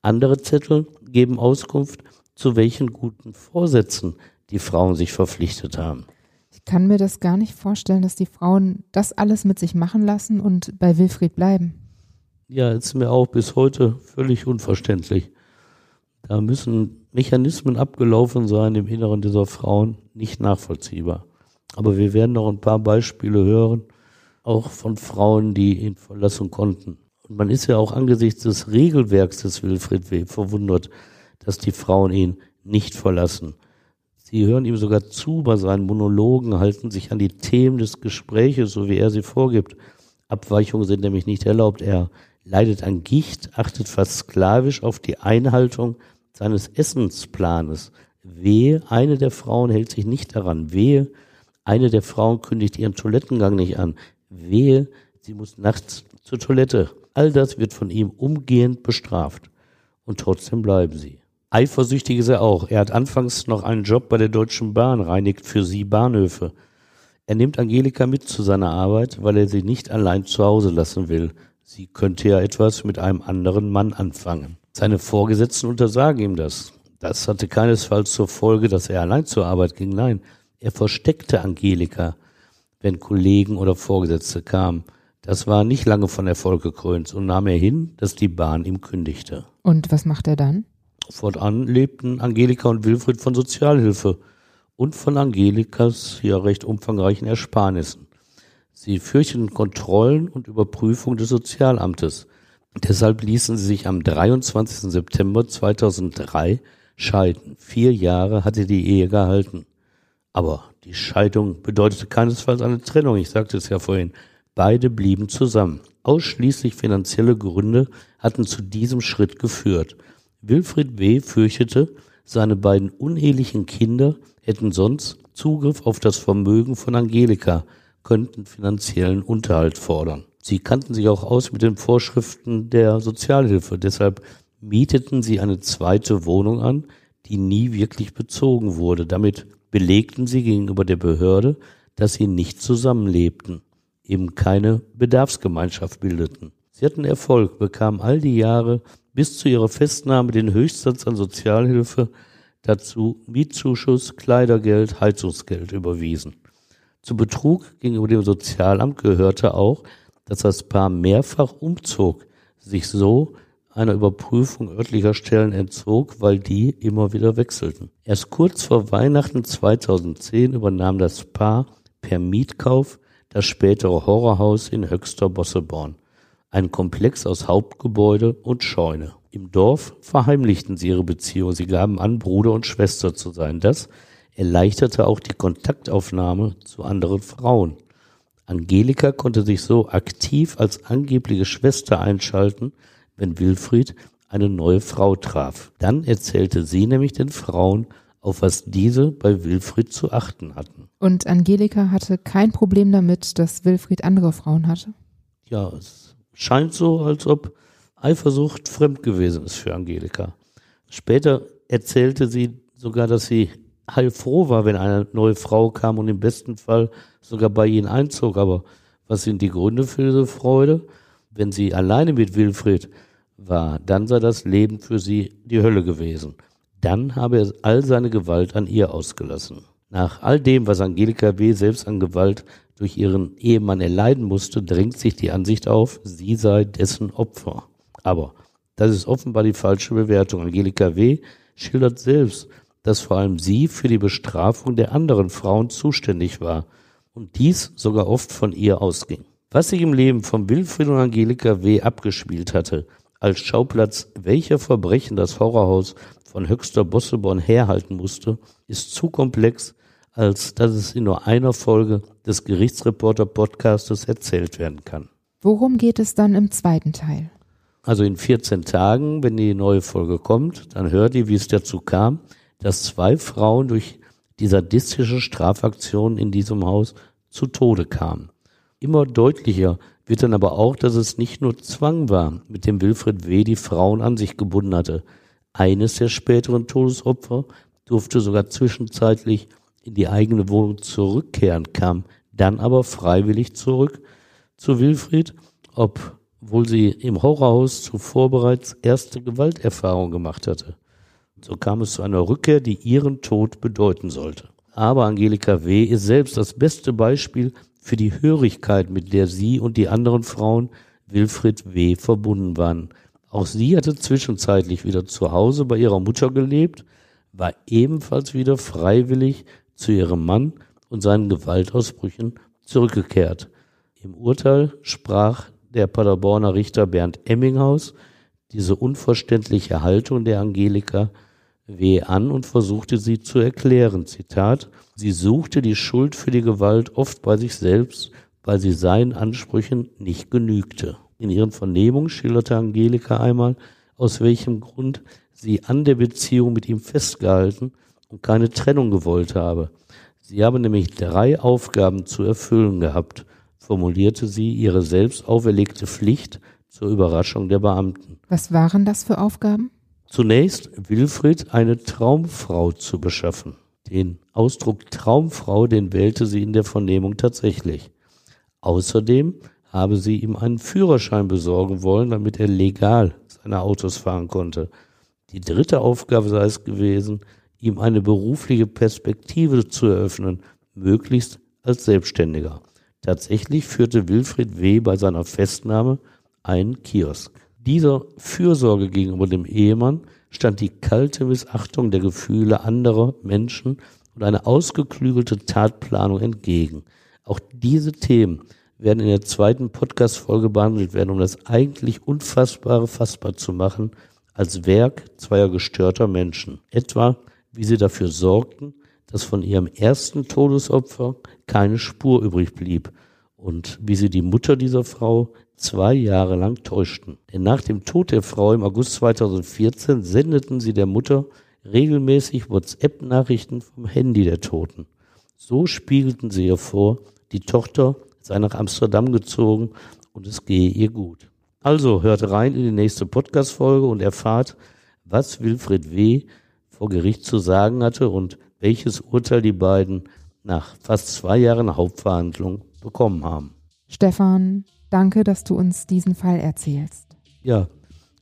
Andere Zettel geben Auskunft, zu welchen guten Vorsätzen die Frauen sich verpflichtet haben. Ich kann mir das gar nicht vorstellen, dass die Frauen das alles mit sich machen lassen und bei Wilfried bleiben. Ja, ist mir auch bis heute völlig unverständlich. Da müssen Mechanismen abgelaufen sein im Inneren dieser Frauen, nicht nachvollziehbar. Aber wir werden noch ein paar Beispiele hören, auch von Frauen, die ihn verlassen konnten. Und man ist ja auch angesichts des Regelwerks des Wilfried W. verwundert, dass die Frauen ihn nicht verlassen. Sie hören ihm sogar zu bei seinen Monologen, halten sich an die Themen des Gespräches, so wie er sie vorgibt. Abweichungen sind nämlich nicht erlaubt. Er leidet an Gicht, achtet fast sklavisch auf die Einhaltung seines Essensplanes. Wehe, eine der Frauen hält sich nicht daran. Wehe, eine der Frauen kündigt ihren Toilettengang nicht an. Wehe, sie muss nachts zur Toilette. All das wird von ihm umgehend bestraft. Und trotzdem bleiben sie. Eifersüchtig ist er auch. Er hat anfangs noch einen Job bei der Deutschen Bahn, reinigt für sie Bahnhöfe. Er nimmt Angelika mit zu seiner Arbeit, weil er sie nicht allein zu Hause lassen will. Sie könnte ja etwas mit einem anderen Mann anfangen. Seine Vorgesetzten untersagen ihm das. Das hatte keinesfalls zur Folge, dass er allein zur Arbeit ging. Nein, er versteckte Angelika, wenn Kollegen oder Vorgesetzte kamen. Das war nicht lange von Erfolg gekrönt und nahm er hin, dass die Bahn ihm kündigte. Und was macht er dann? Fortan lebten Angelika und Wilfried von Sozialhilfe und von Angelikas ja recht umfangreichen Ersparnissen. Sie fürchteten Kontrollen und Überprüfung des Sozialamtes. Deshalb ließen sie sich am 23. September 2003 scheiden. Vier Jahre hatte die Ehe gehalten. Aber die Scheidung bedeutete keinesfalls eine Trennung. Ich sagte es ja vorhin. Beide blieben zusammen. Ausschließlich finanzielle Gründe hatten zu diesem Schritt geführt. Wilfried W. fürchtete, seine beiden unehelichen Kinder hätten sonst Zugriff auf das Vermögen von Angelika, könnten finanziellen Unterhalt fordern. Sie kannten sich auch aus mit den Vorschriften der Sozialhilfe, deshalb mieteten sie eine zweite Wohnung an, die nie wirklich bezogen wurde. Damit belegten sie gegenüber der Behörde, dass sie nicht zusammenlebten, eben keine Bedarfsgemeinschaft bildeten. Sie hatten Erfolg, bekamen all die Jahre bis zu ihrer Festnahme den Höchstsatz an Sozialhilfe, dazu Mietzuschuss, Kleidergeld, Heizungsgeld überwiesen. Zu Betrug gegenüber dem Sozialamt gehörte auch, dass das Paar mehrfach umzog. sich so einer Überprüfung örtlicher Stellen entzog, weil die immer wieder wechselten. Erst kurz vor Weihnachten 2010 übernahm das Paar per Mietkauf das spätere Horrorhaus in Höxter-Bosseborn, ein Komplex aus Hauptgebäude und Scheune. Im Dorf verheimlichten sie ihre Beziehung, sie gaben an, Bruder und Schwester zu sein. Das erleichterte auch die Kontaktaufnahme zu anderen Frauen. Angelika konnte sich so aktiv als angebliche Schwester einschalten, wenn Wilfried eine neue Frau traf. Dann erzählte sie nämlich den Frauen, auf was diese bei Wilfried zu achten hatten. Und Angelika hatte kein Problem damit, dass Wilfried andere Frauen hatte? Ja, es scheint so, als ob Eifersucht fremd gewesen ist für Angelika. Später erzählte sie sogar, dass sie heilfroh war, wenn eine neue Frau kam und im besten Fall sogar bei ihnen einzog. Aber was sind die Gründe für diese Freude? Wenn sie alleine mit Wilfried war, dann sei das Leben für sie die Hölle gewesen. Dann habe er all seine Gewalt an ihr ausgelassen. Nach all dem, was Angelika W. selbst an Gewalt durch ihren Ehemann erleiden musste, drängt sich die Ansicht auf, sie sei dessen Opfer. Aber das ist offenbar die falsche Bewertung. Angelika W. schildert selbst, dass vor allem sie für die Bestrafung der anderen Frauen zuständig war und dies sogar oft von ihr ausging. Was sich im Leben von Wilfried und Angelika W. abgespielt hatte, als Schauplatz welcher Verbrechen das Horrorhaus von Höchster Bosseborn herhalten musste, ist zu komplex, als dass es in nur einer Folge des Gerichtsreporter-Podcastes erzählt werden kann. Worum geht es dann im zweiten Teil? Also in 14 Tagen, wenn die neue Folge kommt, dann hört ihr, wie es dazu kam, dass zwei Frauen durch die sadistische Strafaktion in diesem Haus zu Tode kamen. Immer deutlicher wird dann aber auch, dass es nicht nur Zwang war, mit dem Wilfried W. die Frauen an sich gebunden hatte. Eines der späteren Todesopfer durfte sogar zwischenzeitlich in die eigene Wohnung zurückkehren, kam dann aber freiwillig zurück zu Wilfried, obwohl sie im Horrorhaus zuvor bereits erste Gewalterfahrung gemacht hatte. So kam es zu einer Rückkehr, die ihren Tod bedeuten sollte. Aber Angelika W. ist selbst das beste Beispiel für die Hörigkeit, mit der sie und die anderen Frauen Wilfried W. verbunden waren. Auch sie hatte zwischenzeitlich wieder zu Hause bei ihrer Mutter gelebt, war ebenfalls wieder freiwillig zu ihrem Mann und seinen Gewaltausbrüchen zurückgekehrt. Im Urteil sprach der Paderborner Richter Bernd Emminghaus diese unverständliche Haltung der Angelika W. an und versuchte sie zu erklären. Zitat, sie suchte die Schuld für die Gewalt oft bei sich selbst, weil sie seinen Ansprüchen nicht genügte. In ihren Vernehmungen schilderte Angelika einmal, aus welchem Grund sie an der Beziehung mit ihm festgehalten und keine Trennung gewollt habe. Sie habe nämlich drei Aufgaben zu erfüllen gehabt, formulierte sie ihre selbst auferlegte Pflicht zur Überraschung der Beamten. Was waren das für Aufgaben? Zunächst Wilfried eine Traumfrau zu beschaffen. Den Ausdruck Traumfrau, den wählte sie in der Vernehmung tatsächlich. Außerdem habe sie ihm einen Führerschein besorgen wollen, damit er legal seine Autos fahren konnte. Die dritte Aufgabe sei es gewesen, ihm eine berufliche Perspektive zu eröffnen, möglichst als Selbstständiger. Tatsächlich führte Wilfried W. bei seiner Festnahme einen Kiosk. Dieser Fürsorge gegenüber dem Ehemann stand die kalte Missachtung der Gefühle anderer Menschen und eine ausgeklügelte Tatplanung entgegen. Auch diese Themen werden in der zweiten Podcast-Folge behandelt werden, um das eigentlich Unfassbare fassbar zu machen als Werk zweier gestörter Menschen. Etwa, wie sie dafür sorgten, dass von ihrem ersten Todesopfer keine Spur übrig blieb und wie sie die Mutter dieser Frau zwei Jahre lang täuschten. Denn nach dem Tod der Frau im August 2014 sendeten sie der Mutter regelmäßig WhatsApp-Nachrichten vom Handy der Toten. So spiegelten sie ihr vor, die Tochter sei nach Amsterdam gezogen und es gehe ihr gut. Also hört rein in die nächste Podcast-Folge und erfahrt, was Wilfried W. vor Gericht zu sagen hatte und welches Urteil die beiden nach fast zwei Jahren Hauptverhandlung bekommen haben. Stefan, Danke, dass du uns diesen Fall erzählst. Ja,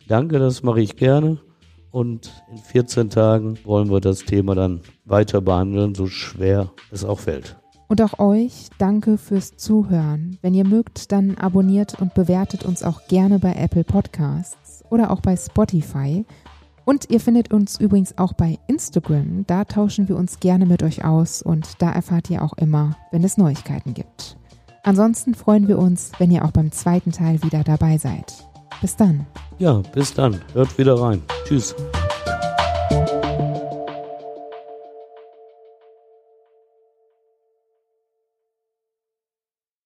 danke, das mache ich gerne. Und in 14 Tagen wollen wir das Thema dann weiter behandeln, so schwer es auch fällt. Und auch euch danke fürs Zuhören. Wenn ihr mögt, dann abonniert und bewertet uns auch gerne bei Apple Podcasts oder auch bei Spotify. Und ihr findet uns übrigens auch bei Instagram. Da tauschen wir uns gerne mit euch aus und da erfahrt ihr auch immer, wenn es Neuigkeiten gibt. Ansonsten freuen wir uns, wenn ihr auch beim zweiten Teil wieder dabei seid. Bis dann. Ja, bis dann. Hört wieder rein. Tschüss.